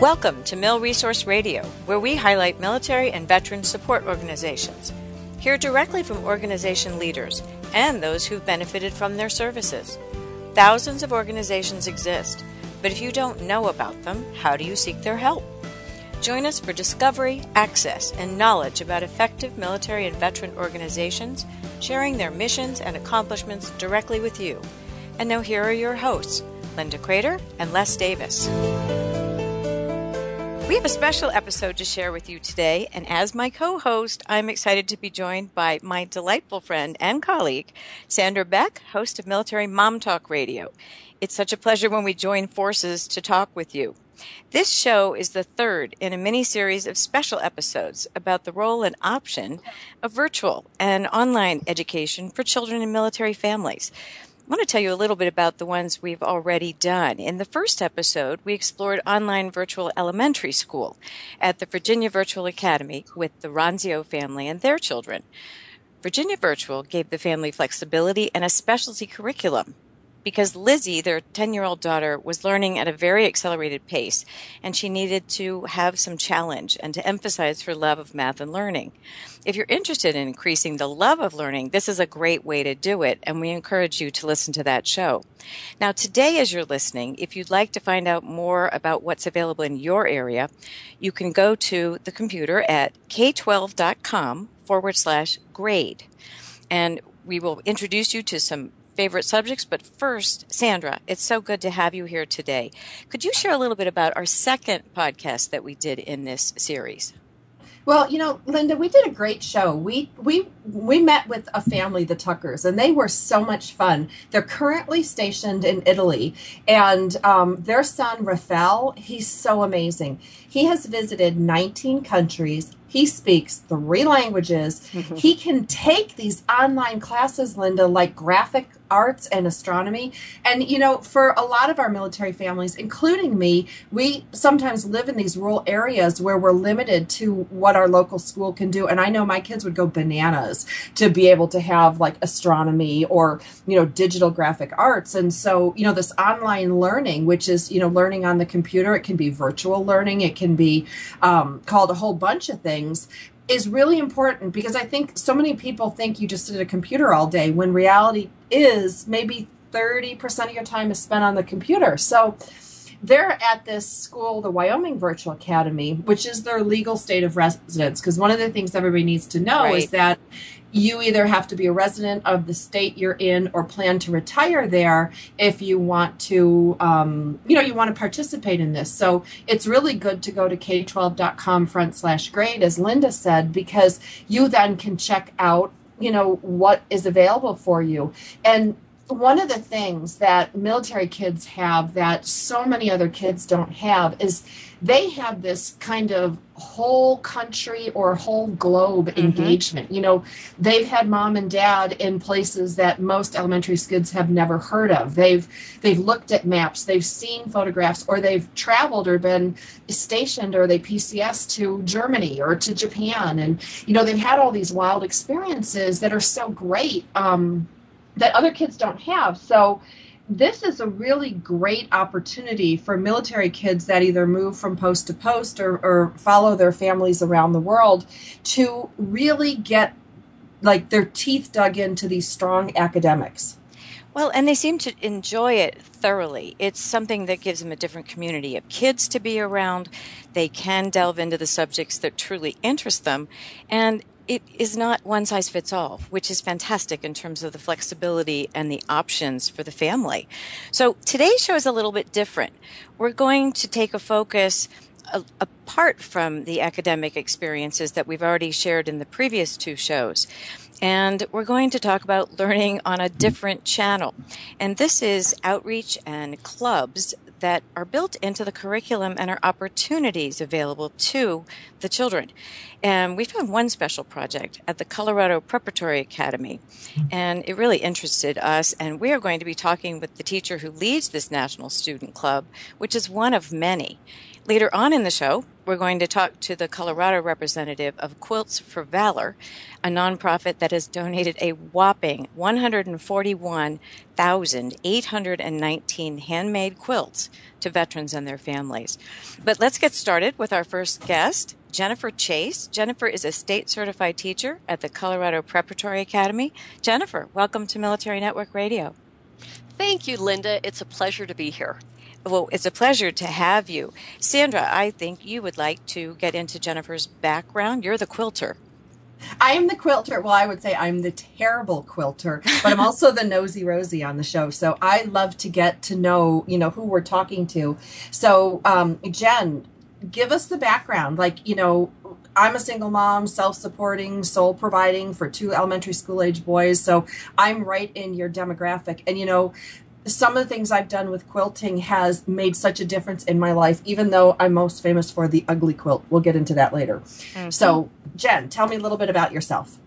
Welcome to Mill Resource Radio, where we highlight military and veteran support organizations. Hear directly from organization leaders and those who've benefited from their services. Thousands of organizations exist, but if you don't know about them, how do you seek their help? Join us for discovery, access, and knowledge about effective military and veteran organizations, sharing their missions and accomplishments directly with you. And now here are your hosts, Linda Crater and Les Davis. We have a special episode to share with you today, and as my co host, I'm excited to be joined by my delightful friend and colleague, Sandra Beck, host of Military Mom Talk Radio. It's such a pleasure when we join forces to talk with you. This show is the third in a mini series of special episodes about the role and option of virtual and online education for children in military families. I want to tell you a little bit about the ones we've already done. In the first episode, we explored online virtual elementary school at the Virginia Virtual Academy with the Ronzio family and their children. Virginia Virtual gave the family flexibility and a specialty curriculum because Lizzie, their 10 year old daughter, was learning at a very accelerated pace and she needed to have some challenge and to emphasize her love of math and learning. If you're interested in increasing the love of learning, this is a great way to do it and we encourage you to listen to that show. Now, today, as you're listening, if you'd like to find out more about what's available in your area, you can go to the computer at k12.com forward slash grade. And we will introduce you to some favorite subjects. But first, Sandra, it's so good to have you here today. Could you share a little bit about our second podcast that we did in this series? Well, you know, Linda, we did a great show. We we we met with a family, the Tuckers, and they were so much fun. They're currently stationed in Italy, and um, their son Rafael, he's so amazing. He has visited 19 countries he speaks three languages. Mm-hmm. He can take these online classes, Linda, like graphic arts and astronomy. And, you know, for a lot of our military families, including me, we sometimes live in these rural areas where we're limited to what our local school can do. And I know my kids would go bananas to be able to have like astronomy or, you know, digital graphic arts. And so, you know, this online learning, which is, you know, learning on the computer, it can be virtual learning, it can be um, called a whole bunch of things is really important because I think so many people think you just sit at a computer all day when reality is maybe 30% of your time is spent on the computer. So they're at this school, the Wyoming Virtual Academy, which is their legal state of residence. Because one of the things everybody needs to know right. is that you either have to be a resident of the state you're in or plan to retire there if you want to um, you know you want to participate in this. So it's really good to go to k12.com front slash grade as linda said because you then can check out you know what is available for you. And one of the things that military kids have that so many other kids don't have is they have this kind of whole country or whole globe mm-hmm. engagement. You know, they've had mom and dad in places that most elementary kids have never heard of. They've they've looked at maps, they've seen photographs, or they've traveled or been stationed or they PCS to Germany or to Japan, and you know they've had all these wild experiences that are so great. Um, that other kids don't have. So this is a really great opportunity for military kids that either move from post to post or, or follow their families around the world to really get like their teeth dug into these strong academics. Well, and they seem to enjoy it thoroughly. It's something that gives them a different community of kids to be around. They can delve into the subjects that truly interest them. And it is not one size fits all, which is fantastic in terms of the flexibility and the options for the family. So today's show is a little bit different. We're going to take a focus apart from the academic experiences that we've already shared in the previous two shows. And we're going to talk about learning on a different channel. And this is outreach and clubs that are built into the curriculum and are opportunities available to the children. And we found one special project at the Colorado Preparatory Academy, and it really interested us. And we are going to be talking with the teacher who leads this National Student Club, which is one of many. Later on in the show, we're going to talk to the Colorado representative of Quilts for Valor, a nonprofit that has donated a whopping 141,819 handmade quilts to veterans and their families. But let's get started with our first guest, Jennifer Chase. Jennifer is a state certified teacher at the Colorado Preparatory Academy. Jennifer, welcome to Military Network Radio. Thank you, Linda. It's a pleasure to be here. Well, it's a pleasure to have you. Sandra, I think you would like to get into Jennifer's background. You're the quilter. I am the quilter. Well, I would say I'm the terrible quilter, but I'm also the nosy Rosie on the show. So I love to get to know, you know, who we're talking to. So, um, Jen, give us the background. Like, you know, I'm a single mom, self supporting, sole providing for two elementary school age boys. So I'm right in your demographic. And, you know, some of the things I've done with quilting has made such a difference in my life, even though I'm most famous for the ugly quilt. We'll get into that later. Mm-hmm. So, Jen, tell me a little bit about yourself.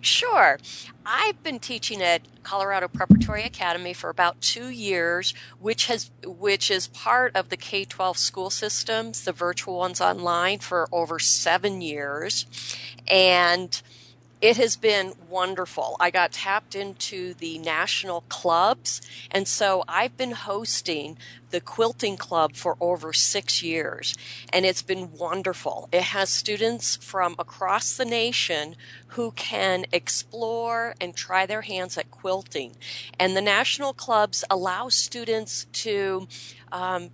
Sure. I've been teaching at Colorado Preparatory Academy for about two years, which has which is part of the K-12 school systems, the virtual ones online, for over seven years, and it has been wonderful. I got tapped into the national clubs, and so I've been hosting the quilting club for over six years, and it's been wonderful. It has students from across the nation who can explore and try their hands at quilting, and the national clubs allow students to um,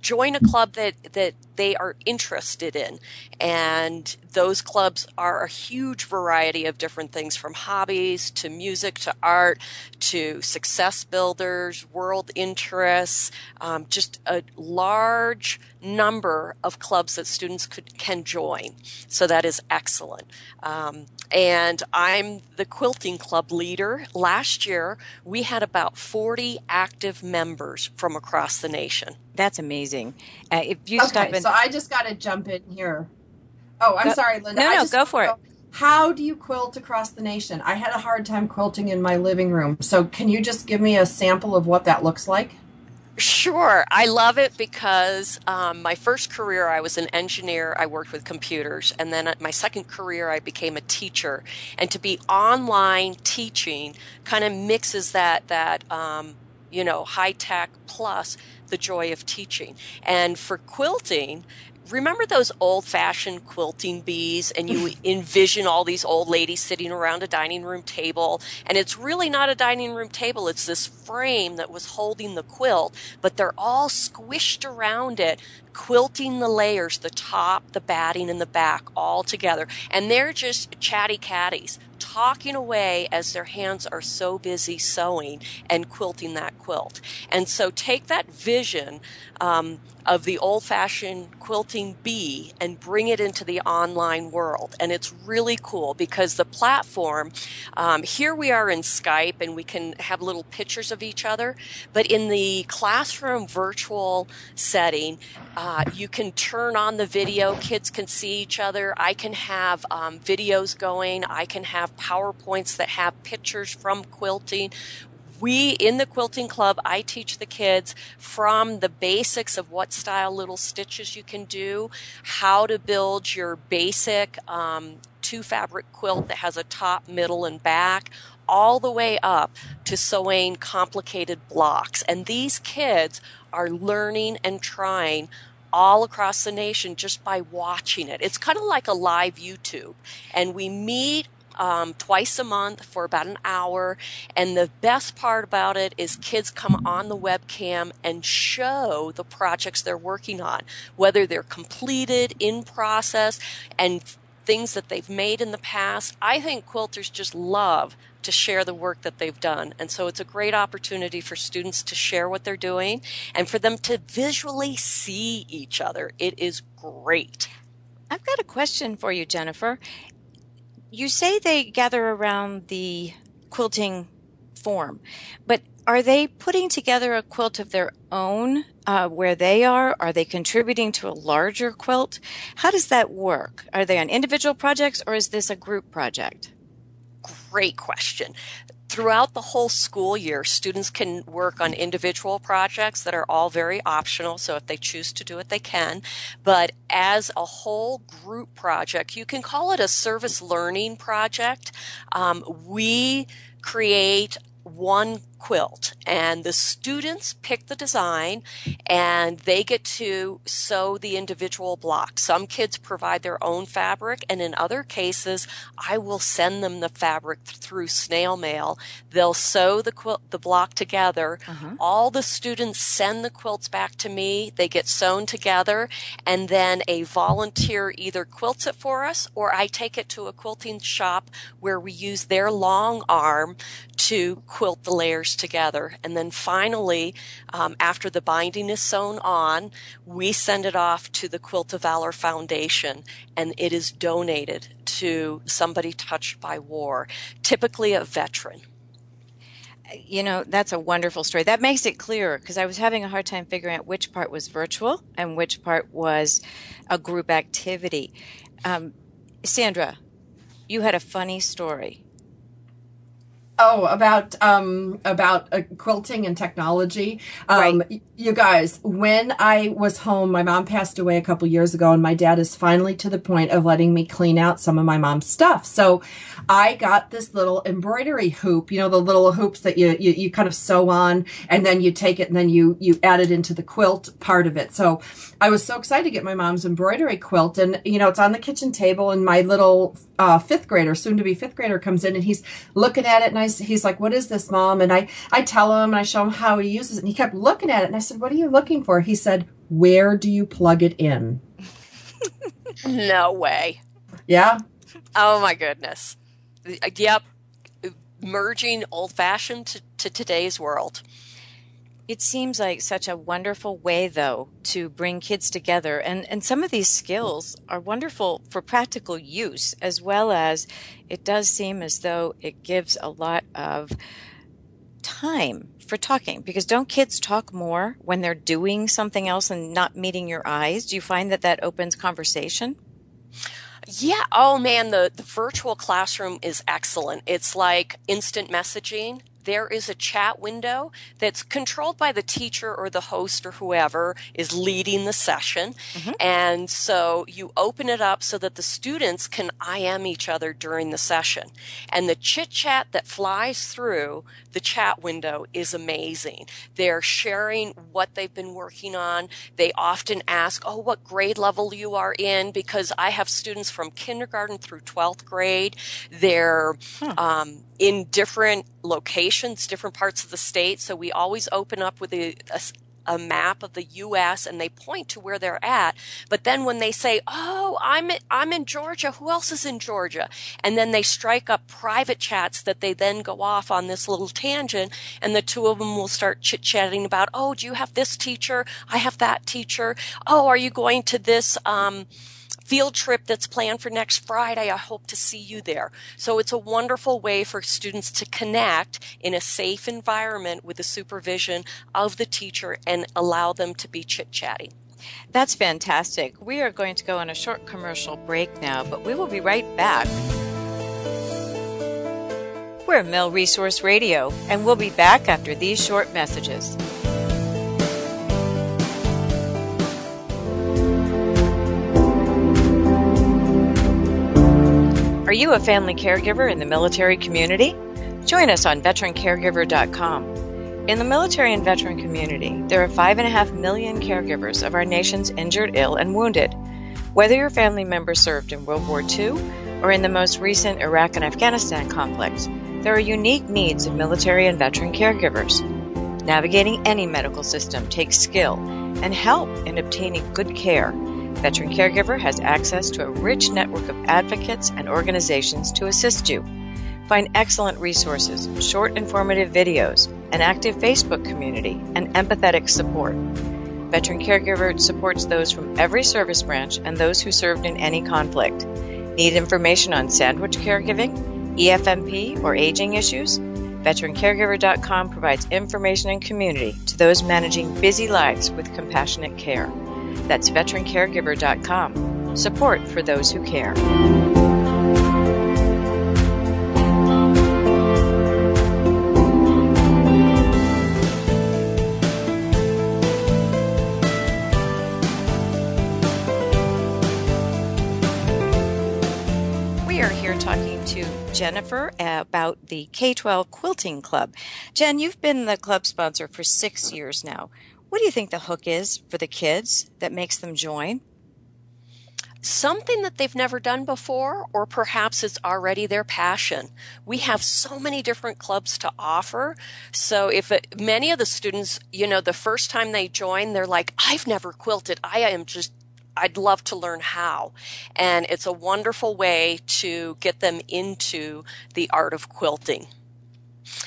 join a club that that they are interested in. And those clubs are a huge variety of different things from hobbies to music to art to success builders world interests um, just a large number of clubs that students could can join. So that is excellent. Um, and i'm the quilting club leader last year we had about 40 active members from across the nation that's amazing. Uh, if you okay, stop in, so I just got to jump in here. Oh, I'm go, sorry, Linda. No, no, go for it. How do you quilt across the nation? I had a hard time quilting in my living room. So, can you just give me a sample of what that looks like? Sure. I love it because um, my first career, I was an engineer. I worked with computers. And then my second career, I became a teacher. And to be online teaching kind of mixes that, that, um, you know, high tech plus the joy of teaching. And for quilting, remember those old fashioned quilting bees and you envision all these old ladies sitting around a dining room table? And it's really not a dining room table. It's this frame that was holding the quilt but they're all squished around it quilting the layers the top the batting and the back all together. And they're just chatty catties talking away as their hands are so busy sewing and quilting that quilt. And so take that vision um, of the old fashioned quilting bee and bring it into the online world. And it's really cool because the platform, um, here we are in Skype and we can have little pictures of each other, but in the classroom virtual setting, uh, you can turn on the video, kids can see each other. I can have um, videos going, I can have PowerPoints that have pictures from quilting we in the quilting club i teach the kids from the basics of what style little stitches you can do how to build your basic um, two fabric quilt that has a top middle and back all the way up to sewing complicated blocks and these kids are learning and trying all across the nation just by watching it. It's kind of like a live YouTube. And we meet um, twice a month for about an hour. And the best part about it is kids come on the webcam and show the projects they're working on, whether they're completed, in process, and things that they've made in the past. I think quilters just love to share the work that they've done. And so it's a great opportunity for students to share what they're doing and for them to visually see each other. It is great. I've got a question for you, Jennifer you say they gather around the quilting form, but are they putting together a quilt of their own uh, where they are? Are they contributing to a larger quilt? How does that work? Are they on individual projects or is this a group project? Great question throughout the whole school year, students can work on individual projects that are all very optional. So if they choose to do it, they can. But as a whole group project, you can call it a service learning project. Um, we create one quilt and the students pick the design and they get to sew the individual blocks. Some kids provide their own fabric and in other cases I will send them the fabric through snail mail. They'll sew the quilt the block together. Uh-huh. All the students send the quilts back to me. They get sewn together and then a volunteer either quilts it for us or I take it to a quilting shop where we use their long arm to quilt the layers together. And then finally, um, after the binding is sewn on, we send it off to the Quilt of Valor Foundation and it is donated to somebody touched by war, typically a veteran. You know that's a wonderful story. That makes it clearer because i was having a hard time figuring out which part was virtual and which part was a group activity. Um, sandra you had a funny story Oh, about um about uh, quilting and technology. Um, right. You guys, when I was home, my mom passed away a couple years ago, and my dad is finally to the point of letting me clean out some of my mom's stuff. So, I got this little embroidery hoop. You know, the little hoops that you you, you kind of sew on, and then you take it and then you you add it into the quilt part of it. So, I was so excited to get my mom's embroidery quilt, and you know, it's on the kitchen table, and my little uh, fifth grader, soon to be fifth grader, comes in, and he's looking at it, and I he's like, what is this, mom? And I, I tell him and I show him how he uses it. And he kept looking at it. And I said, what are you looking for? He said, where do you plug it in? no way. Yeah. Oh my goodness. Yep. Merging old fashioned to, to today's world. It seems like such a wonderful way, though, to bring kids together. And, and some of these skills are wonderful for practical use, as well as it does seem as though it gives a lot of time for talking. Because don't kids talk more when they're doing something else and not meeting your eyes? Do you find that that opens conversation? Yeah. Oh man, the, the virtual classroom is excellent. It's like instant messaging there is a chat window that's controlled by the teacher or the host or whoever is leading the session. Mm-hmm. And so you open it up so that the students can IM each other during the session. And the chit chat that flies through the chat window is amazing. They're sharing what they've been working on. They often ask, Oh, what grade level you are in? Because I have students from kindergarten through 12th grade. They're, huh. um, in different locations, different parts of the state. So we always open up with a, a a map of the U.S. and they point to where they're at. But then when they say, "Oh, I'm I'm in Georgia. Who else is in Georgia?" and then they strike up private chats that they then go off on this little tangent, and the two of them will start chit chatting about, "Oh, do you have this teacher? I have that teacher. Oh, are you going to this?" Um, field trip that's planned for next Friday. I hope to see you there. So it's a wonderful way for students to connect in a safe environment with the supervision of the teacher and allow them to be chit chatting. That's fantastic. We are going to go on a short commercial break now, but we will be right back. We're Mill Resource Radio, and we'll be back after these short messages. Are you a family caregiver in the military community? Join us on veterancaregiver.com. In the military and veteran community, there are 5.5 million caregivers of our nation's injured, ill, and wounded. Whether your family member served in World War II or in the most recent Iraq and Afghanistan conflicts, there are unique needs of military and veteran caregivers. Navigating any medical system takes skill and help in obtaining good care Veteran Caregiver has access to a rich network of advocates and organizations to assist you. Find excellent resources, short informative videos, an active Facebook community, and empathetic support. Veteran Caregiver supports those from every service branch and those who served in any conflict. Need information on sandwich caregiving, EFMP, or aging issues? VeteranCaregiver.com provides information and community to those managing busy lives with compassionate care. That's veterancaregiver.com. Support for those who care. Jennifer about the K 12 Quilting Club. Jen, you've been the club sponsor for six years now. What do you think the hook is for the kids that makes them join? something that they've never done before, or perhaps it's already their passion. We have so many different clubs to offer. So if it, many of the students, you know, the first time they join, they're like, I've never quilted. I am just I'd love to learn how. And it's a wonderful way to get them into the art of quilting.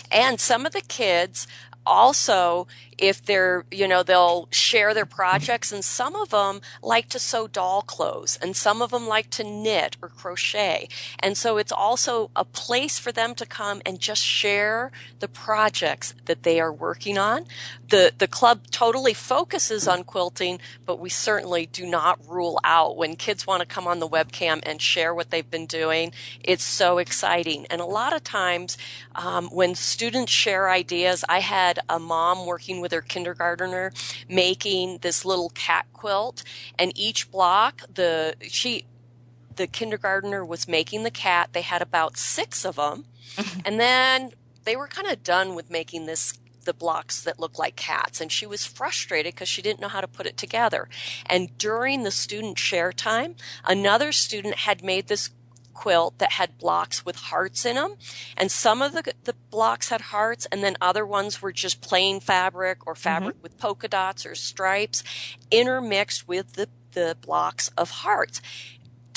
And some of the kids also if they're you know they'll share their projects and some of them like to sew doll clothes and some of them like to knit or crochet. And so it's also a place for them to come and just share the projects that they are working on. The the club totally focuses on quilting but we certainly do not rule out when kids want to come on the webcam and share what they've been doing. It's so exciting. And a lot of times um, when students share ideas i had a mom working with her kindergartner making this little cat quilt and each block the she the kindergartner was making the cat. They had about six of them mm-hmm. and then they were kind of done with making this the blocks that look like cats and she was frustrated because she didn't know how to put it together. And during the student share time another student had made this quilt that had blocks with hearts in them. And some of the, the blocks had hearts and then other ones were just plain fabric or fabric mm-hmm. with polka dots or stripes intermixed with the, the blocks of hearts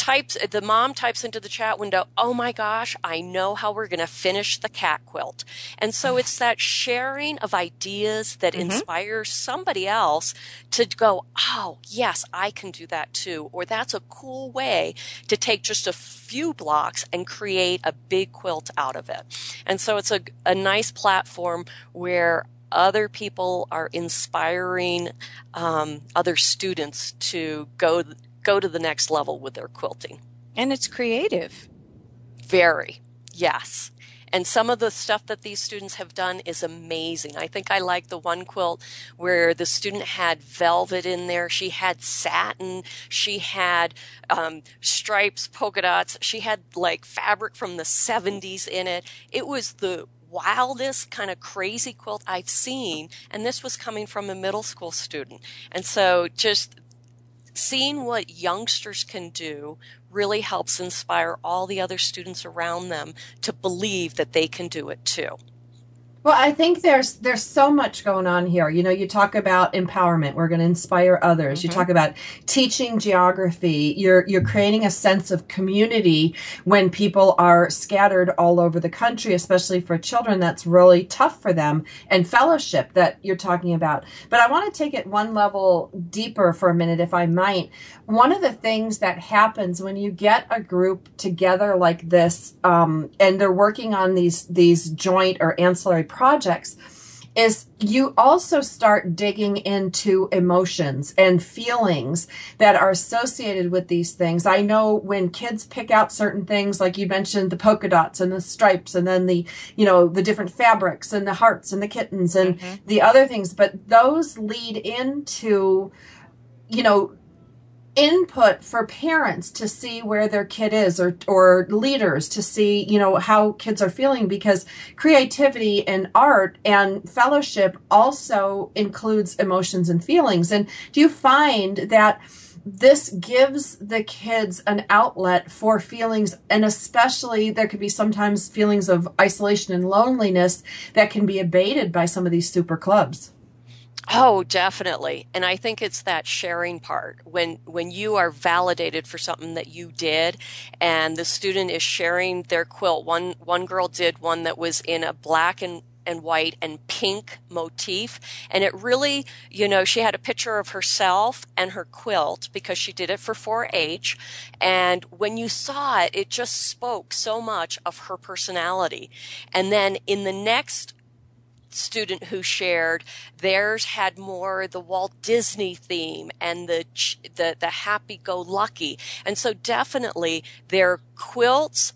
types the mom types into the chat window oh my gosh i know how we're going to finish the cat quilt. And so it's that sharing of ideas that mm-hmm. inspires somebody else to go oh yes i can do that too or that's a cool way to take just a few blocks and create a big quilt out of it. And so it's a, a nice platform where other people are inspiring um, other students to go go to the next level with their quilting. And it's creative. Very, yes. And some of the stuff that these students have done is amazing. I think I like the one quilt where the student had velvet in there. She had satin. She had um, stripes, polka dots. She had like fabric from the 70s in it. It was the wildest kind of crazy quilt I've seen. And this was coming from a middle school student. And so just seeing what youngsters can do really helps inspire all the other students around them to believe that they can do it too. Well, I think there's there's so much going on here. You know, you talk about empowerment. We're going to inspire others. Mm-hmm. You talk about teaching geography. You're you're creating a sense of community when people are scattered all over the country, especially for children. That's really tough for them. And fellowship that you're talking about. But I want to take it one level deeper for a minute, if I might. One of the things that happens when you get a group together like this, um, and they're working on these these joint or ancillary projects is you also start digging into emotions and feelings that are associated with these things. I know when kids pick out certain things, like you mentioned the polka dots and the stripes and then the, you know, the different fabrics and the hearts and the kittens and mm-hmm. the other things, but those lead into, you know, input for parents to see where their kid is or or leaders to see you know how kids are feeling because creativity and art and fellowship also includes emotions and feelings. And do you find that this gives the kids an outlet for feelings? And especially there could be sometimes feelings of isolation and loneliness that can be abated by some of these super clubs Oh, definitely. And I think it's that sharing part when when you are validated for something that you did and the student is sharing their quilt. One one girl did one that was in a black and and white and pink motif. And it really, you know, she had a picture of herself and her quilt because she did it for 4 H. And when you saw it, it just spoke so much of her personality. And then in the next student who shared theirs had more the Walt Disney theme and the the, the happy go lucky and so definitely their quilts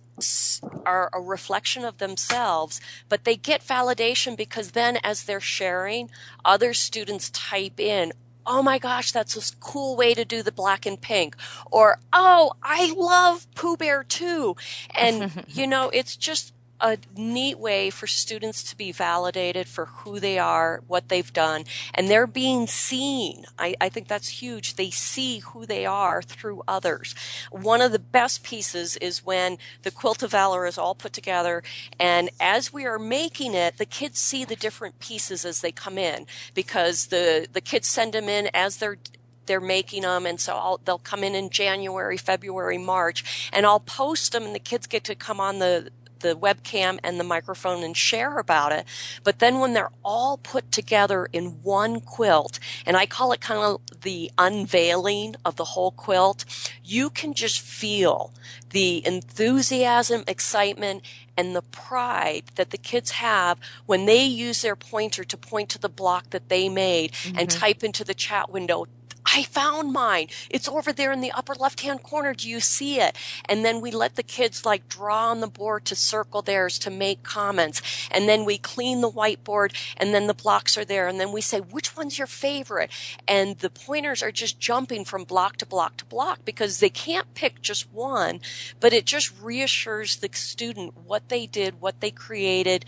are a reflection of themselves, but they get validation because then as they're sharing, other students type in, oh my gosh, that's a cool way to do the black and pink. Or, oh, I love Pooh Bear too. And, you know, it's just a neat way for students to be validated for who they are, what they've done, and they're being seen. I, I, think that's huge. They see who they are through others. One of the best pieces is when the quilt of valor is all put together, and as we are making it, the kids see the different pieces as they come in because the the kids send them in as they're they're making them and so I'll, they'll come in in January, February, March and I'll post them and the kids get to come on the the webcam and the microphone and share about it. But then when they're all put together in one quilt, and I call it kind of the unveiling of the whole quilt, you can just feel the enthusiasm, excitement, and the pride that the kids have when they use their pointer to point to the block that they made mm-hmm. and type into the chat window, I found mine. It's over there in the upper left hand corner. Do you see it? And then we let the kids like draw on the board to circle theirs to make comments. And then we clean the whiteboard and then the blocks are there. And then we say, which one's your favorite? And the pointers are just jumping from block to block to block because they can't pick just one, but it just reassures the student what they did, what they created,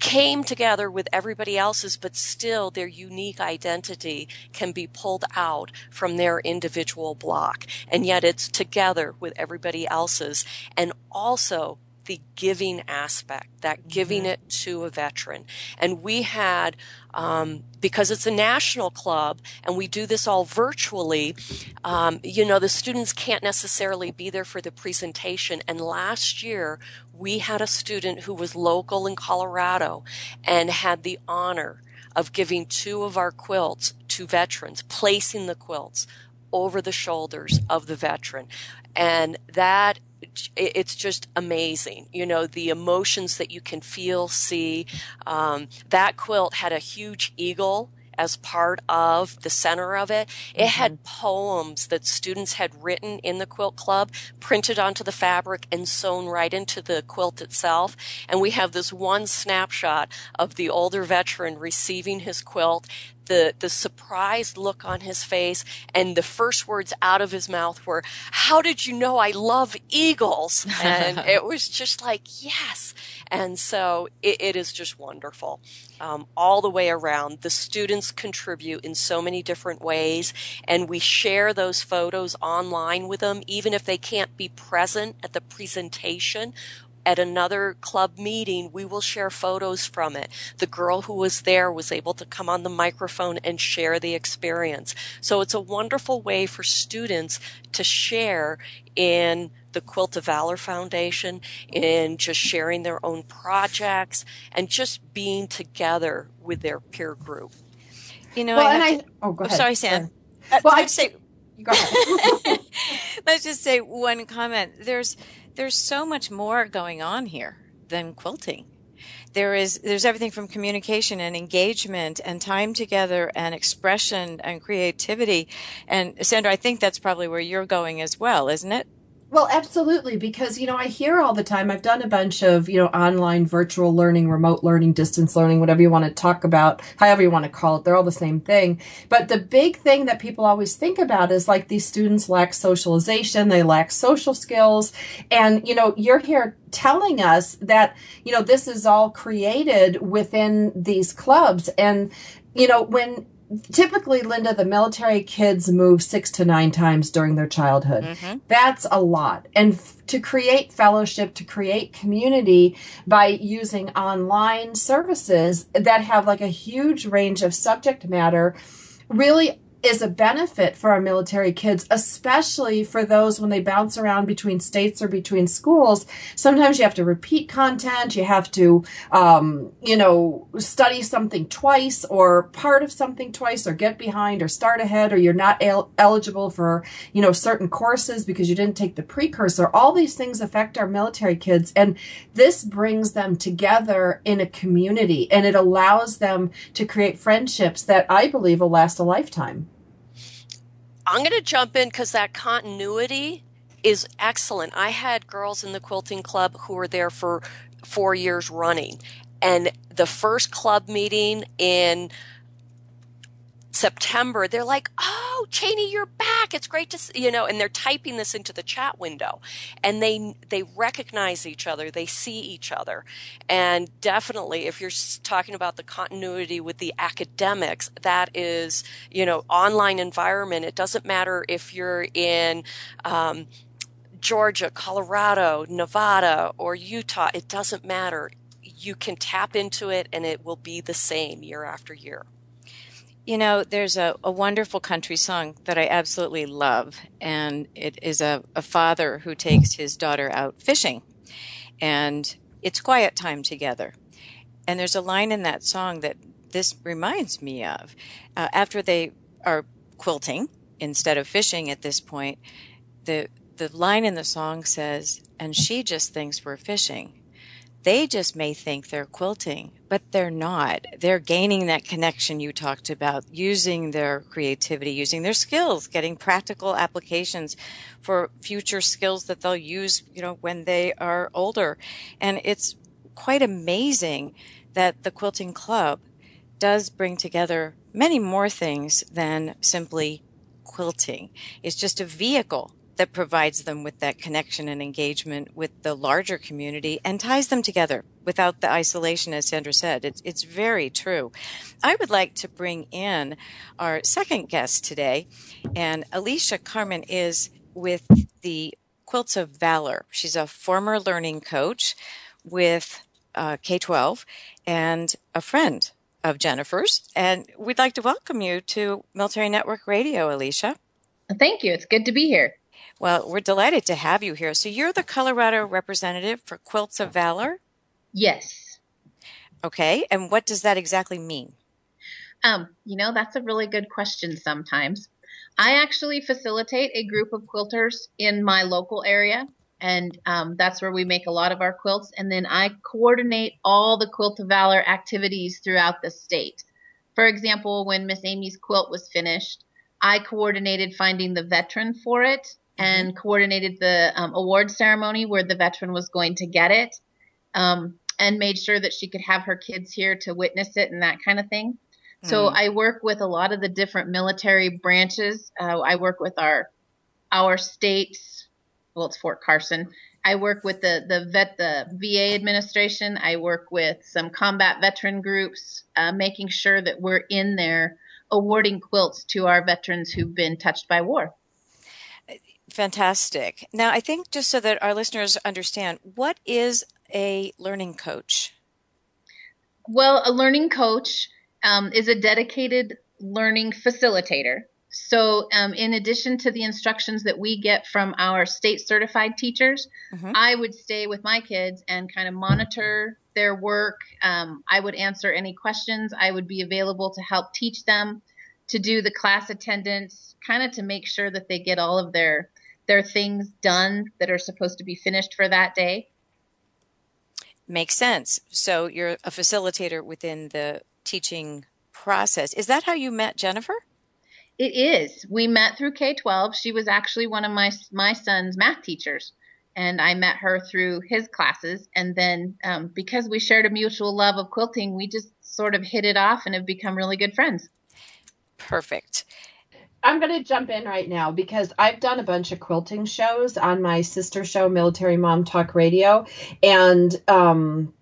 came together with everybody else's, but still their unique identity can be pulled out from their individual block. And yet it's together with everybody else's. And also the giving aspect, that giving mm-hmm. it to a veteran. And we had, um, because it's a national club and we do this all virtually, um, you know, the students can't necessarily be there for the presentation. And last year, we had a student who was local in Colorado and had the honor of giving two of our quilts to veterans, placing the quilts over the shoulders of the veteran. And that it's just amazing. You know, the emotions that you can feel, see. Um, that quilt had a huge eagle as part of the center of it. It mm-hmm. had poems that students had written in the quilt club, printed onto the fabric and sewn right into the quilt itself. And we have this one snapshot of the older veteran receiving his quilt the the surprised look on his face and the first words out of his mouth were how did you know i love eagles? And it was just like yes. And so it, it is just wonderful. Um, all the way around the students contribute in so many different ways and we share those photos online with them even if they can't be present at the presentation at another club meeting, we will share photos from it. The girl who was there was able to come on the microphone and share the experience. So it's a wonderful way for students to share in the Quilt of Valor Foundation, in just sharing their own projects and just being together with their peer group. You know, well, I and I, to, oh, go oh, sorry, Sam. Uh, well, I'd say, go ahead. let's just say one comment. There's, there's so much more going on here than quilting. There is there's everything from communication and engagement and time together and expression and creativity. And Sandra, I think that's probably where you're going as well, isn't it? Well, absolutely, because, you know, I hear all the time, I've done a bunch of, you know, online virtual learning, remote learning, distance learning, whatever you want to talk about, however you want to call it, they're all the same thing. But the big thing that people always think about is like these students lack socialization, they lack social skills. And, you know, you're here telling us that, you know, this is all created within these clubs. And, you know, when typically, Linda, the military kids move six to nine times during their childhood. Mm-hmm. That's a lot. And f- to create fellowship, to create community by using online services that have like a huge range of subject matter really is a benefit for our military kids, especially for those when they bounce around between states or between schools. Sometimes you have to repeat content, you have to, um, you know, study something twice or part of something twice or get behind or start ahead or you're not el- eligible for, you know, certain courses because you didn't take the precursor. All these things affect our military kids and this brings them together in a community and it allows them to create friendships that I believe will last a lifetime. I'm going to jump in because that continuity is excellent. I had girls in the quilting club who were there for four years running. And the first club meeting in September, they're like, "Oh, Cheney, you're back! It's great to see you know." And they're typing this into the chat window, and they they recognize each other, they see each other, and definitely, if you're talking about the continuity with the academics, that is you know online environment. It doesn't matter if you're in. Um, Georgia, Colorado, Nevada, or Utah, it doesn't matter. You can tap into it and it will be the same year after year. You know, there's a, a wonderful country song that I absolutely love, and it is a, a father who takes his daughter out fishing, and it's quiet time together. And there's a line in that song that this reminds me of. Uh, after they are quilting instead of fishing at this point, the the line in the song says, and she just thinks we're fishing. They just may think they're quilting, but they're not. They're gaining that connection you talked about, using their creativity, using their skills, getting practical applications for future skills that they'll use, you know, when they are older. And it's quite amazing that the Quilting Club does bring together many more things than simply quilting. It's just a vehicle that provides them with that connection and engagement with the larger community and ties them together without the isolation, as Sandra said. It's, it's very true. I would like to bring in our second guest today, and Alicia Carmen is with the Quilts of Valor. She's a former learning coach with uh, K 12 and a friend of Jennifer's. And we'd like to welcome you to Military Network Radio, Alicia. Thank you. It's good to be here. Well, we're delighted to have you here. So you're the Colorado representative for Quilts of Valor? Yes. Okay. And what does that exactly mean? Um, you know, that's a really good question sometimes. I actually facilitate a group of quilters in my local area, and um, that's where we make a lot of our quilts. And then I coordinate all the Quilt of Valor activities throughout the state. For example, when Miss Amy's quilt was finished, I coordinated finding the veteran for it and mm-hmm. coordinated the um, award ceremony where the veteran was going to get it um, and made sure that she could have her kids here to witness it and that kind of thing. Mm. So I work with a lot of the different military branches. Uh, I work with our our states. Well, it's Fort Carson. I work with the the vet the VA administration. I work with some combat veteran groups, uh, making sure that we're in there awarding quilts to our veterans who've been touched by war. Fantastic. Now, I think just so that our listeners understand, what is a learning coach? Well, a learning coach um, is a dedicated learning facilitator. So, um, in addition to the instructions that we get from our state certified teachers, mm-hmm. I would stay with my kids and kind of monitor their work. Um, I would answer any questions. I would be available to help teach them, to do the class attendance, kind of to make sure that they get all of their their things done that are supposed to be finished for that day. Makes sense. So you're a facilitator within the teaching process. Is that how you met Jennifer? It is. We met through K 12. She was actually one of my my son's math teachers and I met her through his classes. And then um, because we shared a mutual love of quilting, we just sort of hit it off and have become really good friends. Perfect. I'm going to jump in right now because I've done a bunch of quilting shows on my sister show, Military Mom Talk Radio. And um,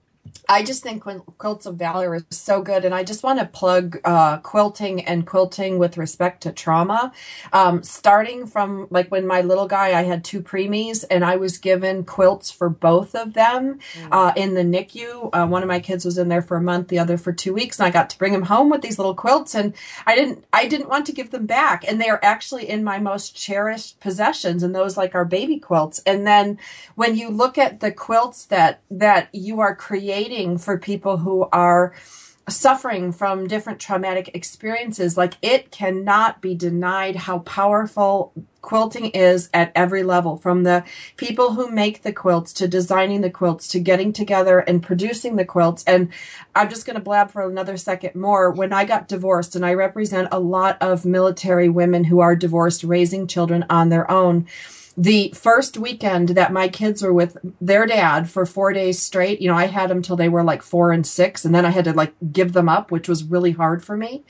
I just think Quilts of Valor is so good, and I just want to plug uh, quilting and quilting with respect to trauma. Um, starting from like when my little guy, I had two preemies, and I was given quilts for both of them mm. uh, in the NICU. Uh, one of my kids was in there for a month, the other for two weeks, and I got to bring them home with these little quilts, and I didn't, I didn't want to give them back, and they are actually in my most cherished possessions, and those like our baby quilts. And then when you look at the quilts that that you are creating for people who are suffering from different traumatic experiences. Like it cannot be denied how powerful quilting is at every level from the people who make the quilts to designing the quilts to getting together and producing the quilts. And i'm just going to blab for another second more. When i got divorced and i represent a lot of military women who are divorced raising children on their own the first weekend that my kids were with their dad for four days straight, you know, I had them till they were like four and six, and then I had to like give them up, which was really hard for me.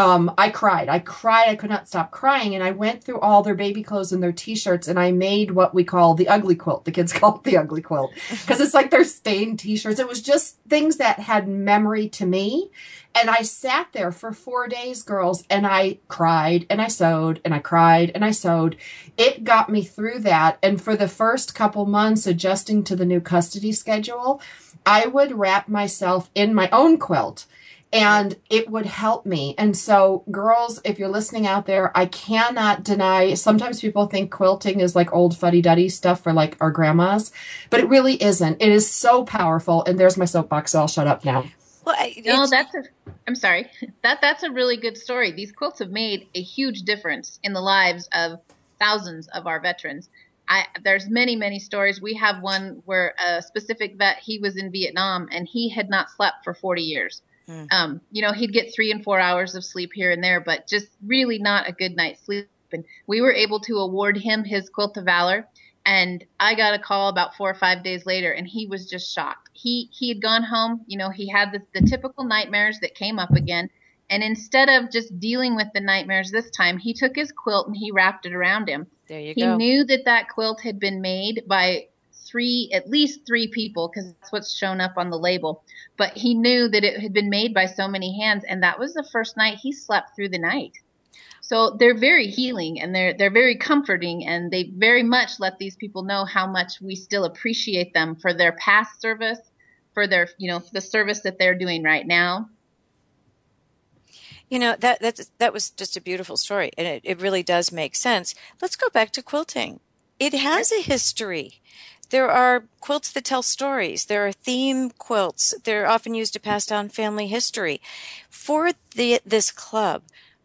Um, I cried. I cried. I could not stop crying. And I went through all their baby clothes and their t-shirts and I made what we call the ugly quilt. The kids call it the ugly quilt because it's like their stained t-shirts. It was just things that had memory to me. And I sat there for four days, girls, and I cried and I sewed and I cried and I sewed. It got me through that. And for the first couple months adjusting to the new custody schedule, I would wrap myself in my own quilt and it would help me. And so, girls, if you're listening out there, I cannot deny. Sometimes people think quilting is like old fuddy duddy stuff for like our grandmas, but it really isn't. It is so powerful. And there's my soapbox. So I'll shut up now. Well, no, that's a. I'm sorry. That that's a really good story. These quilts have made a huge difference in the lives of thousands of our veterans. I, there's many many stories. We have one where a specific vet he was in Vietnam and he had not slept for 40 years Mm. Um, you know, he'd get three and four hours of sleep here and there, but just really not a good night's sleep. And we were able to award him his Quilt of Valor. And I got a call about four or five days later, and he was just shocked. He he had gone home. You know, he had the, the typical nightmares that came up again. And instead of just dealing with the nightmares this time, he took his quilt and he wrapped it around him. There you he go. He knew that that quilt had been made by three, at least three people, because that's what's shown up on the label. But he knew that it had been made by so many hands, and that was the first night he slept through the night. So they're very healing and they're they're very comforting, and they very much let these people know how much we still appreciate them for their past service, for their you know the service that they're doing right now. You know that that that was just a beautiful story, and it, it really does make sense. Let's go back to quilting. It has a history. There are quilts that tell stories. There are theme quilts. They're often used to pass down family history. For the, this club,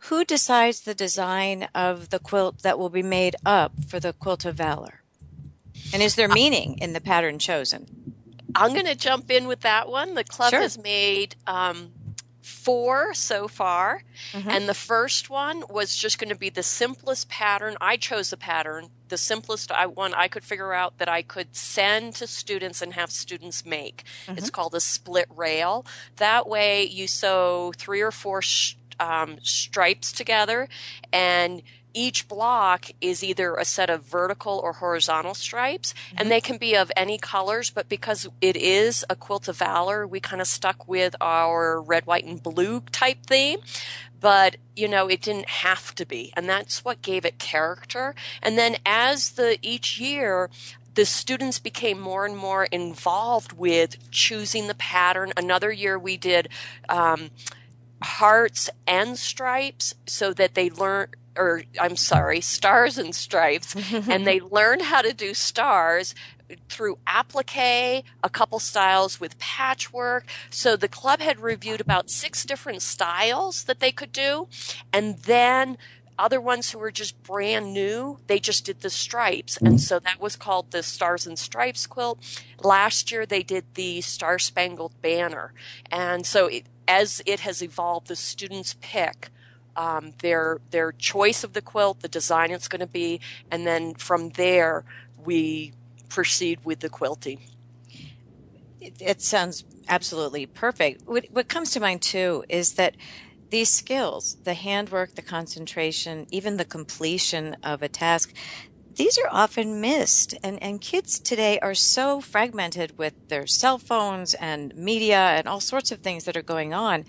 who decides the design of the quilt that will be made up for the Quilt of Valor? And is there meaning in the pattern chosen? I'm going to jump in with that one. The club sure. has made um, four so far. Mm-hmm. And the first one was just going to be the simplest pattern. I chose the pattern, the simplest one I could figure out that I could send to students and have students make. Mm-hmm. It's called a split rail. That way you sew three or four sh- um, stripes together and each block is either a set of vertical or horizontal stripes, mm-hmm. and they can be of any colors, but because it is a quilt of valor, we kind of stuck with our red, white, and blue type theme. But, you know, it didn't have to be. And that's what gave it character. And then as the each year, the students became more and more involved with choosing the pattern. Another year we did um, hearts and stripes so that they learned or I'm sorry, Stars and Stripes, and they learn how to do stars through applique, a couple styles with patchwork. So the club had reviewed about six different styles that they could do, and then other ones who were just brand new, they just did the stripes. And so that was called the Stars and Stripes quilt. Last year they did the Star Spangled Banner. And so it, as it has evolved, the students pick um, their their choice of the quilt, the design it's going to be, and then from there we proceed with the quilting. It, it sounds absolutely perfect. What, what comes to mind too is that these skills, the handwork, the concentration, even the completion of a task, these are often missed. And, and kids today are so fragmented with their cell phones and media and all sorts of things that are going on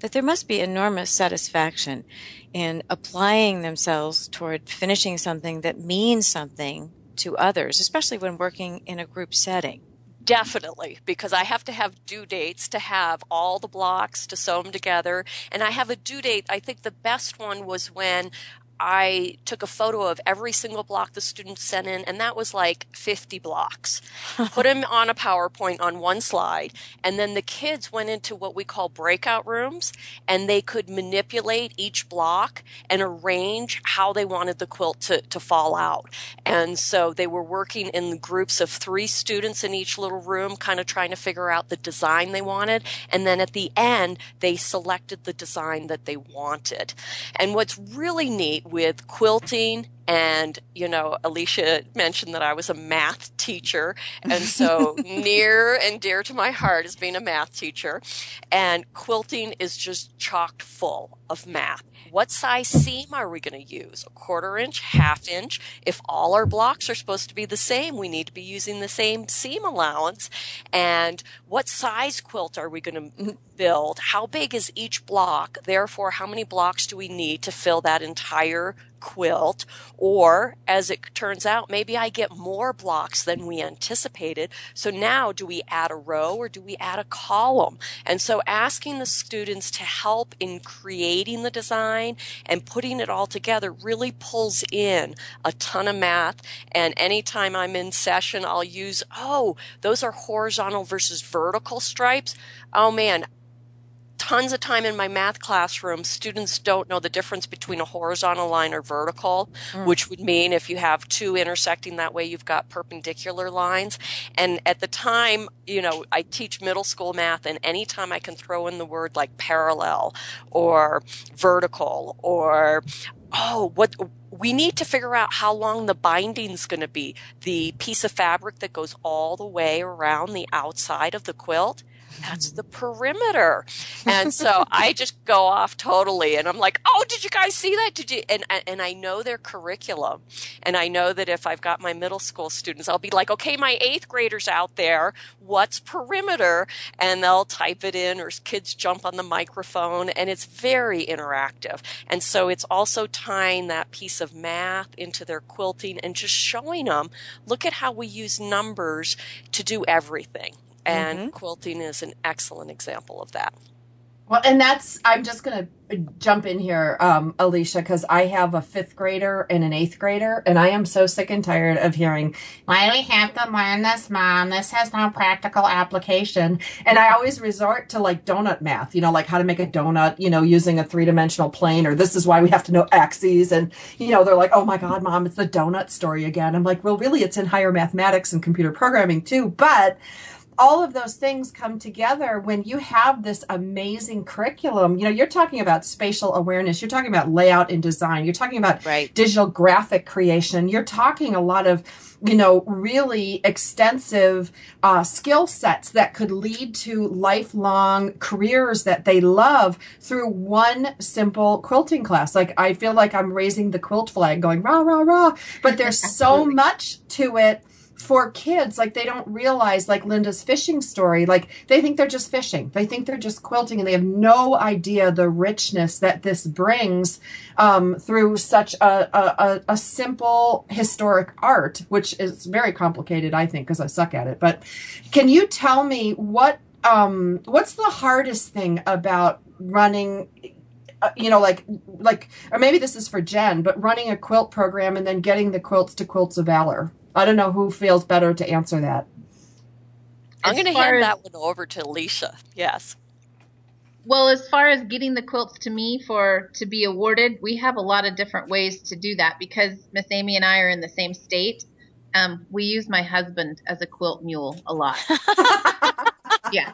that there must be enormous satisfaction in applying themselves toward finishing something that means something to others, especially when working in a group setting. Definitely, because I have to have due dates to have all the blocks to sew them together. And I have a due date. I think the best one was when I took a photo of every single block the students sent in, and that was like 50 blocks. Put them on a PowerPoint on one slide, and then the kids went into what we call breakout rooms, and they could manipulate each block and arrange how they wanted the quilt to, to fall out. And so they were working in groups of three students in each little room, kind of trying to figure out the design they wanted. And then at the end, they selected the design that they wanted. And what's really neat with quilting And, you know, Alicia mentioned that I was a math teacher. And so near and dear to my heart is being a math teacher. And quilting is just chocked full of math. What size seam are we going to use? A quarter inch, half inch? If all our blocks are supposed to be the same, we need to be using the same seam allowance. And what size quilt are we going to mm-hmm. Build? How big is each block? Therefore, how many blocks do we need to fill that entire quilt, or as it turns out, maybe I get more blocks than we anticipated. So now do we add a row or do we add a column? And so asking the students to help in creating the design and putting it all together really pulls in a ton of math. And anytime I'm in session, I'll use, oh, those are horizontal versus vertical stripes. Oh man, tons of time in my math classroom, students don't know the difference between a horizontal line or vertical, mm. which would mean if you have two intersecting that way, you've got perpendicular lines. And at the time, you know, I teach middle school math, and anytime I can throw in the word like parallel or vertical or oh, what we need to figure out how long the binding's going to be. The piece of fabric that goes all the way around the outside of the quilt that's the perimeter. And so I just go off totally and I'm like, oh, did you guys see that? Did you? And, and I know their curriculum. And I know that if I've got my middle school students, I'll be like, okay, my eighth graders out there, what's perimeter? And they'll type it in or kids jump on the microphone and it's very interactive. And so it's also tying that piece of math into their quilting and just showing them, look at how we use numbers to do everything and mm-hmm. quilting is an excellent example of that. Well, and that's, I'm just going to jump in here, um, Alicia, because I have a fifth grader and an eighth grader, and I am so sick and tired of hearing, why do we have to learn this, mom? This has no practical application. And I always resort to like donut math, you know, like how to make a donut, you know, using a three dimensional plane, or this is why we have to know axes. And, you know, they're like, oh my God, mom, it's the donut story again. I'm like, well, really, it's in higher mathematics and computer programming too. But, all of those things come together when you have this amazing curriculum. You know, you're talking about spatial awareness, you're talking about layout and design, you're talking about right. digital graphic creation, you're talking a lot of you know, really extensive uh, skill sets that could lead to lifelong careers that they love through one simple quilting class. Like, I feel like I'm raising the quilt flag going rah, rah, rah. But there's so much to it for kids, like they don't realize, like Linda's fishing story, like they think they're just fishing. They think they're just quilting and they have no idea the richness that this brings um, through such a, a, a, simple historic art, which is very complicated, I think, because I suck at it. But can you tell me what um, what's the hardest thing about running uh, you know, like, like, or maybe this is for Jen, but running a quilt program and then getting the quilts to Quilts of Valor. I don't know who feels better to answer that. I'm going to hand as, that one over to Alicia. Yes. Well, as far as getting the quilts to me for to be awarded, we have a lot of different ways to do that because Miss Amy and I are in the same state. Um, we use my husband as a quilt mule a lot. yeah,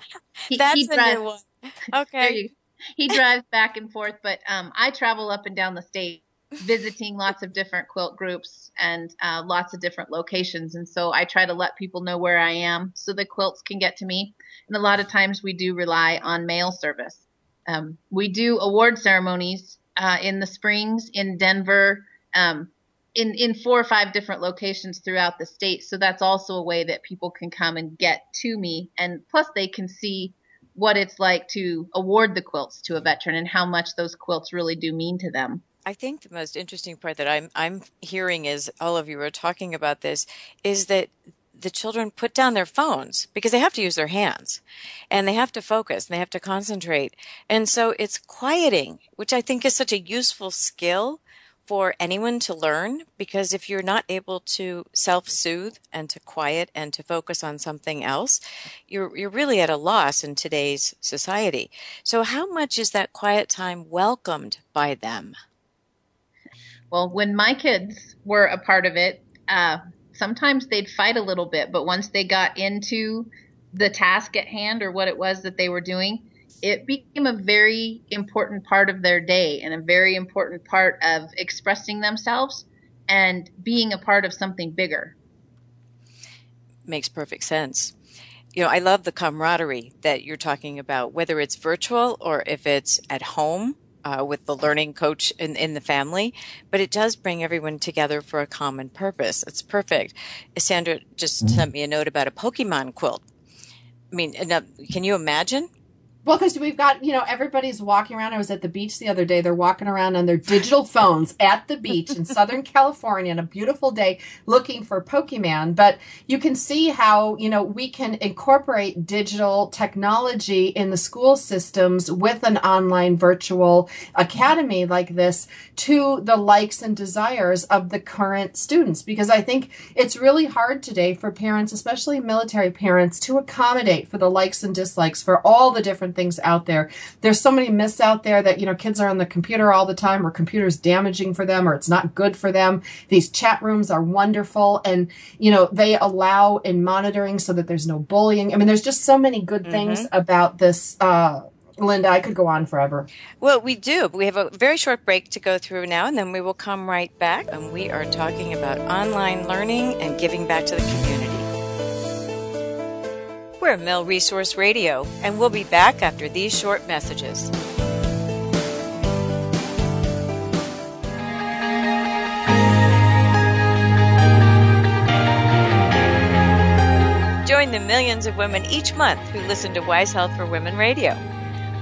he, that's he drives, a new one. Okay, he drives back and forth, but um, I travel up and down the state visiting lots of different quilt groups and uh, lots of different locations. And so I try to let people know where I am so the quilts can get to me. And a lot of times we do rely on mail service. Um, we do award ceremonies uh, in the springs in Denver, um, in, in four or five different locations throughout the state. So that's also a way that people can come and get to me. And plus, they can see what it's like to award the quilts to a veteran and how much those quilts really do mean to them. I think the most interesting part that I'm I'm hearing is all of you are talking about this is that the children put down their phones because they have to use their hands and they have to focus and they have to concentrate. And so it's quieting, which I think is such a useful skill for anyone to learn because if you're not able to self-soothe and to quiet and to focus on something else, you're you're really at a loss in today's society. So how much is that quiet time welcomed by them? Well, when my kids were a part of it, uh, sometimes they'd fight a little bit, but once they got into the task at hand or what it was that they were doing, it became a very important part of their day and a very important part of expressing themselves. and being a part of something bigger. Makes perfect sense. You know, I love the camaraderie that you're talking about, whether it's virtual or if it's at home uh, with the learning coach in, in the family, but it does bring everyone together for a common purpose. It's perfect. Sandra just mm-hmm. sent me a note about a Pokemon quilt. I mean, can you imagine? Well, because we've got, you know, everybody's walking around. I was at the beach the other day. They're walking around on their digital phones at the beach in Southern California on a beautiful day looking for Pokemon. But you can see how, you know, we can incorporate digital technology in the school systems with an online virtual academy like this to the likes and desires of the current students. Because I think it's really hard today for parents, especially military parents, to accommodate for the likes and dislikes for all the different things out there. There's so many myths out there that, you know, kids are on the computer all the time or computers damaging for them or it's not good for them. These chat rooms are wonderful and, you know, they allow in monitoring so that there's no bullying. I mean, there's just so many good mm-hmm. things about this, uh, Linda, I could go on forever. Well, we do. We have a very short break to go through now, and then we will come right back. And we are talking about online learning and giving back to the community. We're Mill Resource Radio, and we'll be back after these short messages. Join the millions of women each month who listen to Wise Health for Women Radio.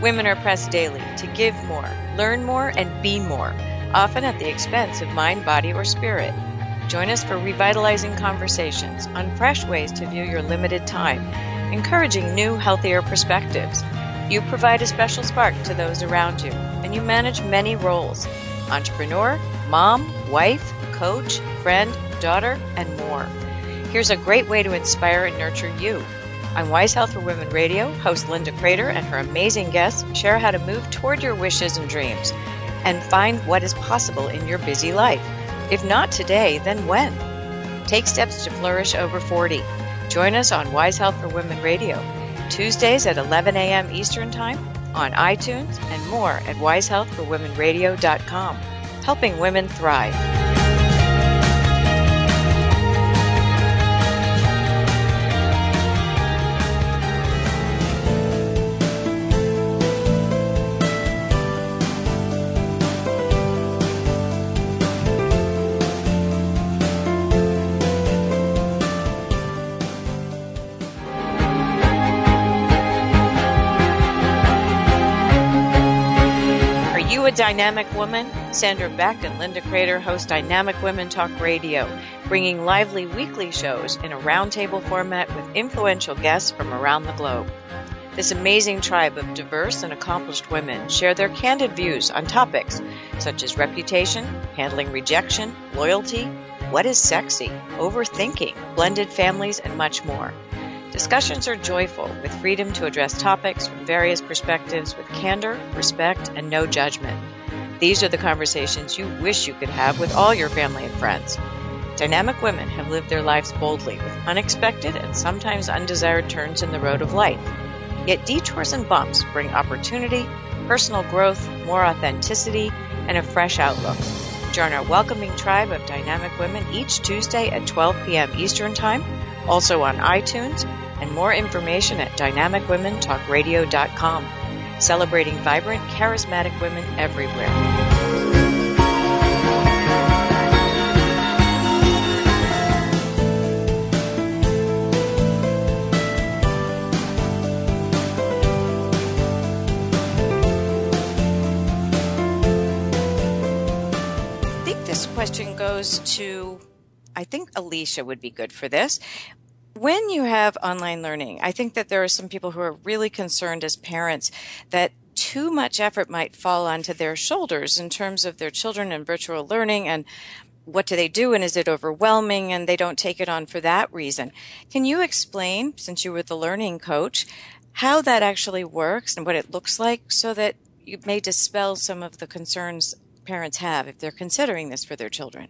Women are pressed daily to give more, learn more, and be more, often at the expense of mind, body, or spirit. Join us for revitalizing conversations on fresh ways to view your limited time encouraging new, healthier perspectives. You provide a special spark to those around you, and you manage many roles entrepreneur, mom, wife, coach, friend, daughter, and more. Here's a great way to inspire and nurture you. On Wise Health for Women Radio, host Linda Kreter and her amazing guests share how to move toward your wishes and dreams and find what is possible in your busy life. If not today, then when? Take steps to flourish over 40. Join us on Wise Health for Women Radio, Tuesdays at 11 a.m. Eastern Time, on iTunes, and more at wisehealthforwomenradio.com, helping women thrive. Dynamic woman? Sandra Beck and Linda Kreter host Dynamic Women Talk Radio, bringing lively weekly shows in a roundtable format with influential guests from around the globe. This amazing tribe of diverse and accomplished women share their candid views on topics such as reputation, handling rejection, loyalty, what is sexy, overthinking, blended families, and much more. Discussions are joyful, with freedom to address topics from various perspectives with candor, respect, and no judgment. These are the conversations you wish you could have with all your family and friends. Dynamic women have lived their lives boldly with unexpected and sometimes undesired turns in the road of life. Yet detours and bumps bring opportunity, personal growth, more authenticity, and a fresh outlook. Join our welcoming tribe of dynamic women each Tuesday at 12 p.m. Eastern Time, also on iTunes and more information at dynamicwomentalkradio.com. Celebrating vibrant, charismatic women everywhere. I think this question goes to I think Alicia would be good for this when you have online learning, I think that there are some people who are really concerned as parents that too much effort might fall onto their shoulders in terms of their children and virtual learning and what do they do and is it overwhelming and they don't take it on for that reason. Can you explain, since you were the learning coach, how that actually works and what it looks like so that you may dispel some of the concerns parents have if they're considering this for their children?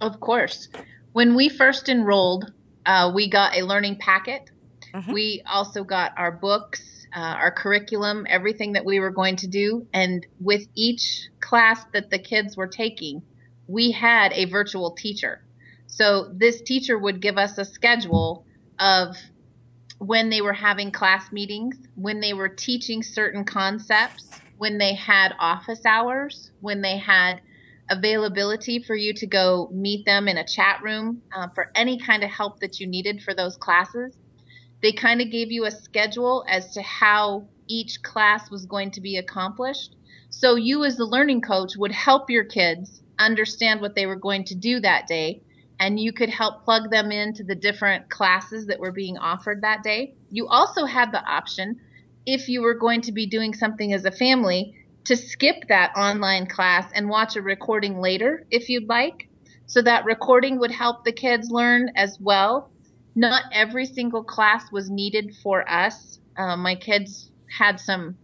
Of course. When we first enrolled uh, we got a learning packet. Mm-hmm. We also got our books, uh, our curriculum, everything that we were going to do. And with each class that the kids were taking, we had a virtual teacher. So this teacher would give us a schedule of when they were having class meetings, when they were teaching certain concepts, when they had office hours, when they had availability for you to go meet them in a chat room uh, for any kind of help that you needed for those classes. They kind of gave you a schedule as to how each class was going to be accomplished. So you, as the learning coach, would help your kids understand what they were going to do that day, and you could help plug them into the different classes that were being offered that day. You also had the option, if you were going to be doing something as a family, to skip that online class and watch a recording later if you'd like. So that recording would help the kids learn as well. Not every single class was needed for us. Uh, my kids had some,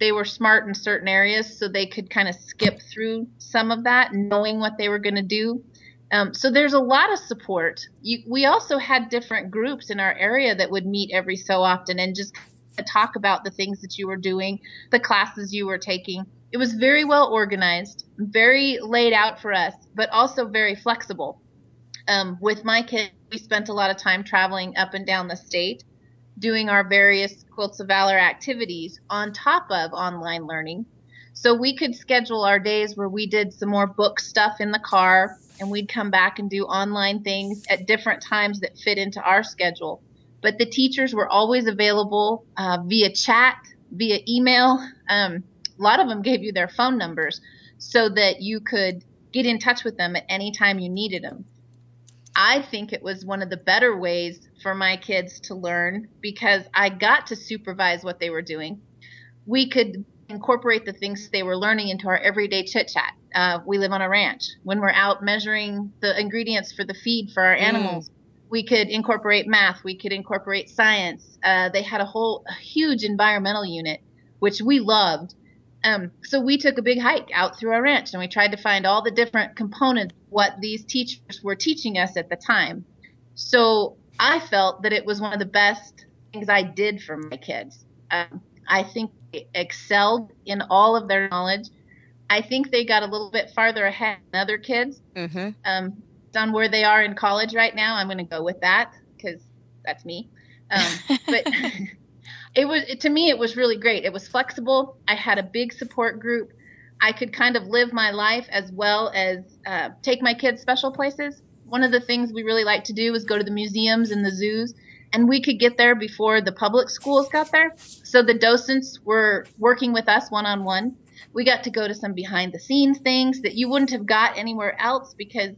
they were smart in certain areas, so they could kind of skip through some of that, knowing what they were going to do. Um, so there's a lot of support. You, we also had different groups in our area that would meet every so often and just talk about the things that you were doing, the classes you were taking. It was very well organized, very laid out for us, but also very flexible. Um, with my kids, we spent a lot of time traveling up and down the state, doing our various Quilts of Valor activities on top of online learning. So we could schedule our days where we did some more book stuff in the car and we'd come back and do online things at different times that fit into our schedule but the teachers were always available uh, via chat, via email. Um, a lot of them gave you their phone numbers so that you could get in touch with them at any time you needed them. I think it was one of the better ways for my kids to learn because I got to supervise what they were doing. We could incorporate the things they were learning into our everyday chit chat. Uh, we live on a ranch. When we're out measuring the ingredients for the feed for our mm. We could incorporate math, we could incorporate science. Uh, they had a whole a huge environmental unit, which we loved. Um, so we took a big hike out through our ranch and we tried to find all the different components what these teachers were teaching us at the time. So I felt that it was one of the best things I did for my kids. Um, I think they excelled in all of their knowledge. I think they got a little bit farther ahead than other kids. Mm-hmm. Um, on where they are in college right now. I'm going to go with that because that's me. Um, but it was to me it was really great. It was flexible. I had a big support group. I could kind of live my life as well as uh, take my kids special places. One of the things we really like to do is go to the museums and the zoos, and we could get there before the public schools got there. So the docents were working with us one on one. We got to go to some behind the scenes things that you wouldn't have got anywhere else because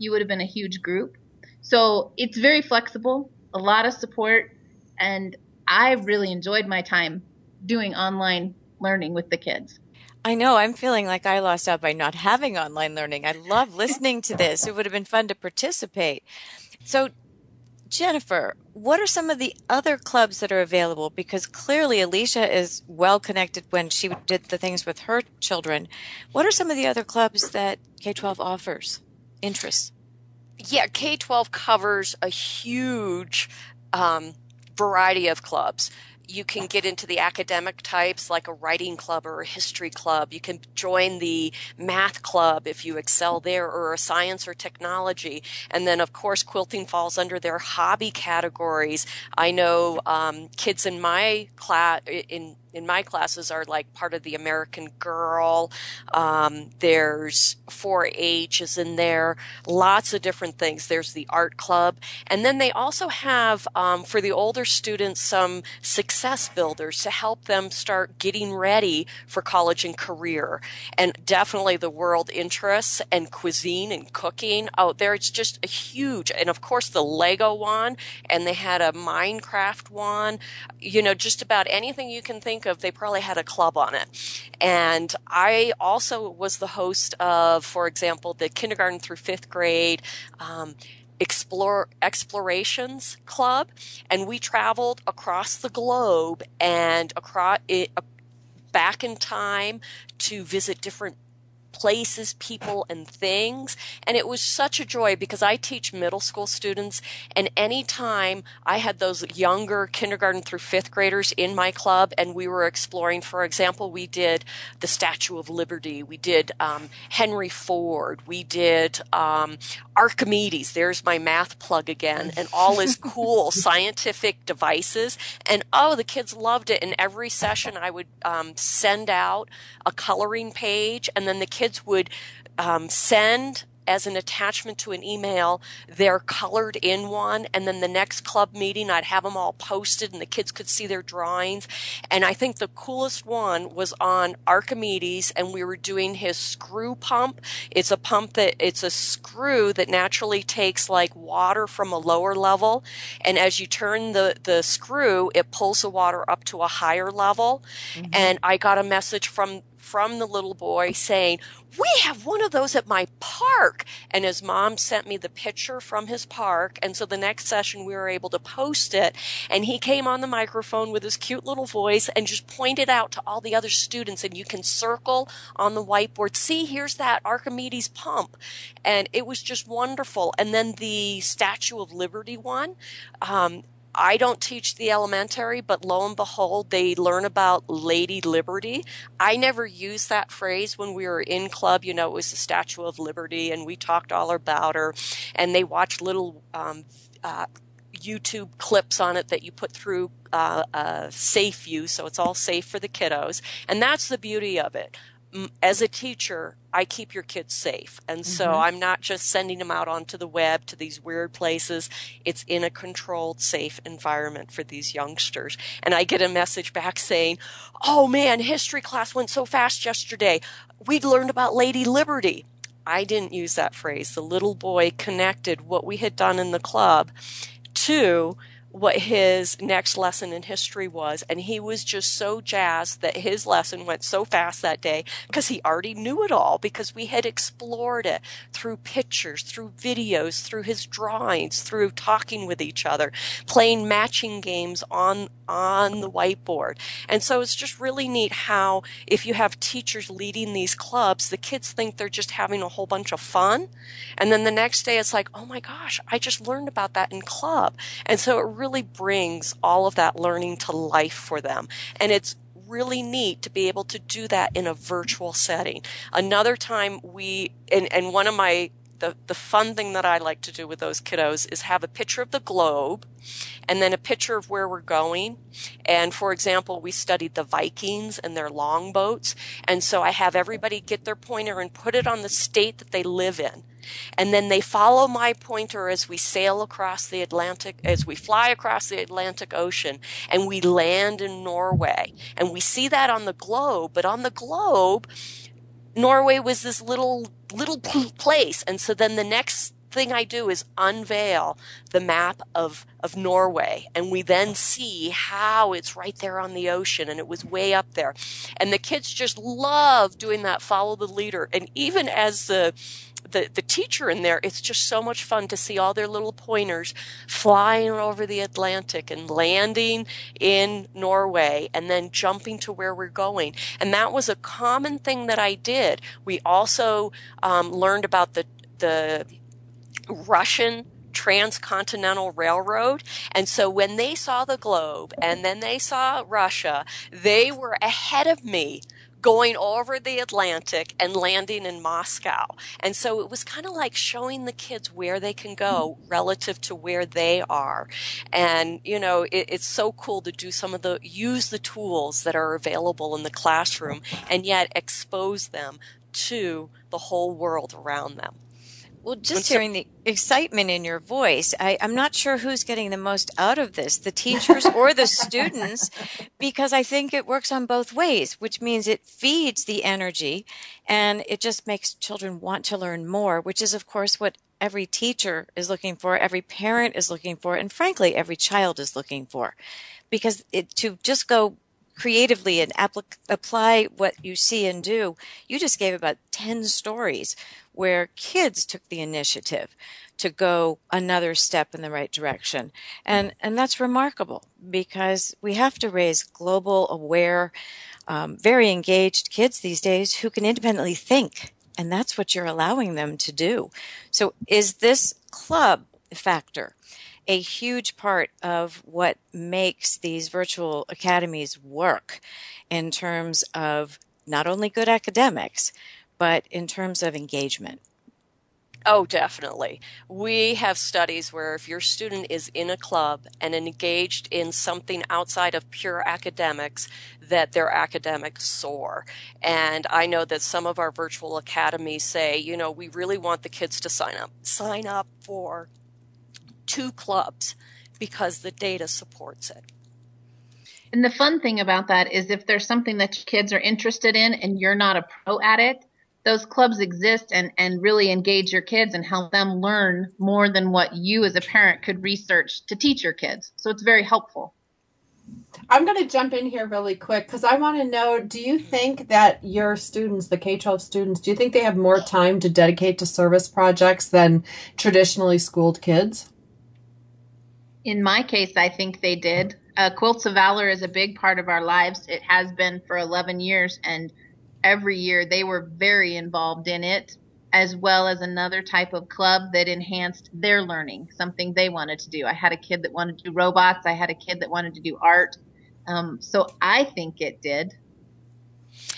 you would have been a huge group. So it's very flexible, a lot of support, and I really enjoyed my time doing online learning with the kids. I know I'm feeling like I lost out by not having online learning. I love listening to this. It would have been fun to participate. So, Jennifer, what are some of the other clubs that are available? Because clearly Alicia is well connected when she did the things with her children. What are some of the other clubs that K 12 offers? Interests? Yeah, K 12 covers a huge um, variety of clubs you can get into the academic types like a writing club or a history club. You can join the math club if you excel there or a science or technology. And then, of course, quilting falls under their hobby categories. I know um, kids in my class, in in my classes are like part of the American Girl. Um, there's 4-H is in there. Lots of different things. There's the art club, and then they also have um, for the older students some success builders to help them start getting ready for college and career. And definitely the world interests and cuisine and cooking out there. It's just a huge, and of course the Lego one, and they had a Minecraft one. You know, just about anything you can think think of, they probably had a club on it. And I also was the host of, for example, the kindergarten through fifth grade. Um, explore explorations club and we traveled across the globe and across it, back in time to visit different places, people, and things. And it was such a joy because I teach middle school students, and anytime I had those younger kindergarten through fifth graders in my club, and we were exploring, for example, we did the Statue of Liberty, we did um, Henry Ford, we did um, Archimedes. There's my math plug again, and all his cool scientific devices. And oh, the kids loved it. In every session, I would um, send out a coloring page, and then the kids would um, send as an attachment to an email their colored in one and then the next club meeting I'd have them all posted and the kids could see their drawings. And I think the coolest one was on Archimedes and we were doing his screw pump. It's a pump that it's a screw that naturally takes like water from a lower level and as you turn the the screw it pulls the water up to a higher level. Mm-hmm. and I got a message from from the little boy saying, we have one of those at my park. And his mom sent me the picture from his park. And so the next session we were able to post it. And he came on the microphone with his cute little voice and just pointed out to all the other students. And you can circle on the whiteboard, see, here's that Archimedes pump. And it was just wonderful. And then the Statue of Liberty one, um, I don't teach the elementary, but lo and behold, they learn about Lady Liberty. I never used that phrase when we were in club. You know, it was the Statue of Liberty, and we talked all about her. And they watched little um, uh, YouTube clips on it that you put through uh, safe view, so it's all safe for the kiddos. And that's the beauty of it as a teacher, I keep your kids safe. And so mm-hmm. I'm not just sending them out onto the web to these weird places. It's in a controlled, safe environment for these youngsters. And I get a message back saying, Oh man, history class went so fast yesterday. We learned about Lady Liberty. I didn't use that phrase. The little boy connected what we had done in the club to what his next lesson in history was. And he was just so jazzed that his lesson went so fast that day because he already knew it all because we had explored it through pictures, through videos, through his drawings, through talking with each other, playing matching games on, on the whiteboard. And so it's just really neat how if you have teachers leading these clubs, the kids think they're just having a whole bunch of fun. And then the next day it's like, oh my gosh, I just learned about that in club. And so it really brings all of that learning to life for them. And it's really neat to be able to do that in a virtual setting. Another time we, and, and one of my the, the fun thing that I like to do with those kiddos is have a picture of the globe and then a picture of where we're going. And for example, we studied the Vikings and their longboats. And so I have everybody get their pointer and put it on the state that they live in. And then they follow my pointer as we sail across the Atlantic, as we fly across the Atlantic Ocean and we land in Norway. And we see that on the globe, but on the globe, Norway was this little, little place. And so then the next thing I do is unveil the map of, of Norway. And we then see how it's right there on the ocean and it was way up there. And the kids just love doing that follow the leader. And even as the, the, the teacher in there, it's just so much fun to see all their little pointers flying over the Atlantic and landing in Norway and then jumping to where we're going. And that was a common thing that I did. We also um, learned about the, the Russian transcontinental railroad. And so when they saw the globe and then they saw Russia, they were ahead of me going over the Atlantic and landing in Moscow. And so it was kind of like showing the kids where they can go relative to where they are. And, you know, it, it's so cool to do some of the, use the tools that are available in the classroom and yet expose them to the whole world around them. Well, just so, hearing the excitement in your voice, I, am not sure who's getting the most out of this, the teachers or the students, because I think it works on both ways, which means it feeds the energy and it just makes children want to learn more, which is, of course, what every teacher is looking for, every parent is looking for, and frankly, every child is looking for. Because it, to just go creatively and apply what you see and do, you just gave about 10 stories where kids took the initiative to go another step in the right direction. And, and that's remarkable because we have to raise global, aware, um, very engaged kids these days who can independently think And that's what you're allowing them to do. So is this club factor a huge part of what makes these virtual academies work in terms of not only good academics, but in terms of engagement? Oh, definitely. We have studies where if your student is in a club and engaged in something outside of pure academics, that their academics soar. And I know that some of our virtual academies say, you know, we really want the kids to sign up, sign up for two clubs because the data supports it. And the fun thing about that is if there's something that your kids are interested in and you're not a pro at it, those clubs exist and, and really engage your kids and help them learn more than what you as a parent could research to teach your kids. So it's very helpful. I'm going to jump in here really quick because I want to know do you think that your students, the K 12 students, do you think they have more time to dedicate to service projects than traditionally schooled kids? In my case, I think they did. Uh, Quilts of Valor is a big part of our lives. It has been for 11 years, and every year they were very involved in it, as well as another type of club that enhanced their learning, something they wanted to do. I had a kid that wanted to do robots, I had a kid that wanted to do art. Um, so I think it did.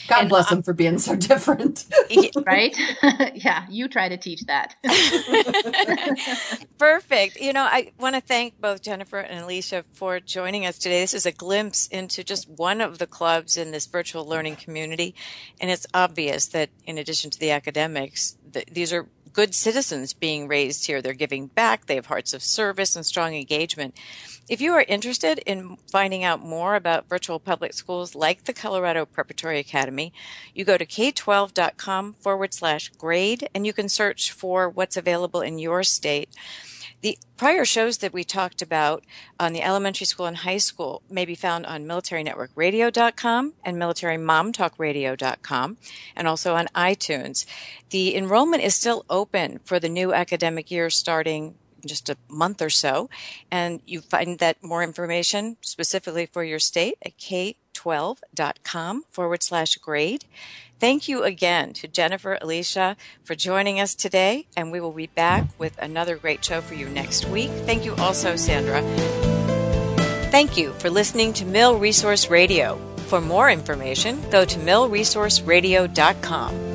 God and bless uh, them for being so different. right? yeah, you try to teach that. Perfect. You know, I want to thank both Jennifer and Alicia for joining us today. This is a glimpse into just one of the clubs in this virtual learning community. And it's obvious that in addition to the academics, the, these are good citizens being raised here. They're giving back, they have hearts of service and strong engagement. If you are interested in finding out more about virtual public schools like the Colorado Preparatory Academy, you go to k12.com forward slash grade and you can search for what's available in your state. The prior shows that we talked about on the elementary school and high school may be found on militarynetworkradio.com and militarymomtalkradio.com and also on iTunes. The enrollment is still open for the new academic year starting just a month or so. And you find that more information specifically for your state at k12.com forward slash grade. Thank you again to Jennifer Alicia for joining us today, and we will be back with another great show for you next week. Thank you also, Sandra. Thank you for listening to Mill Resource Radio. For more information, go to millresourceradio.com.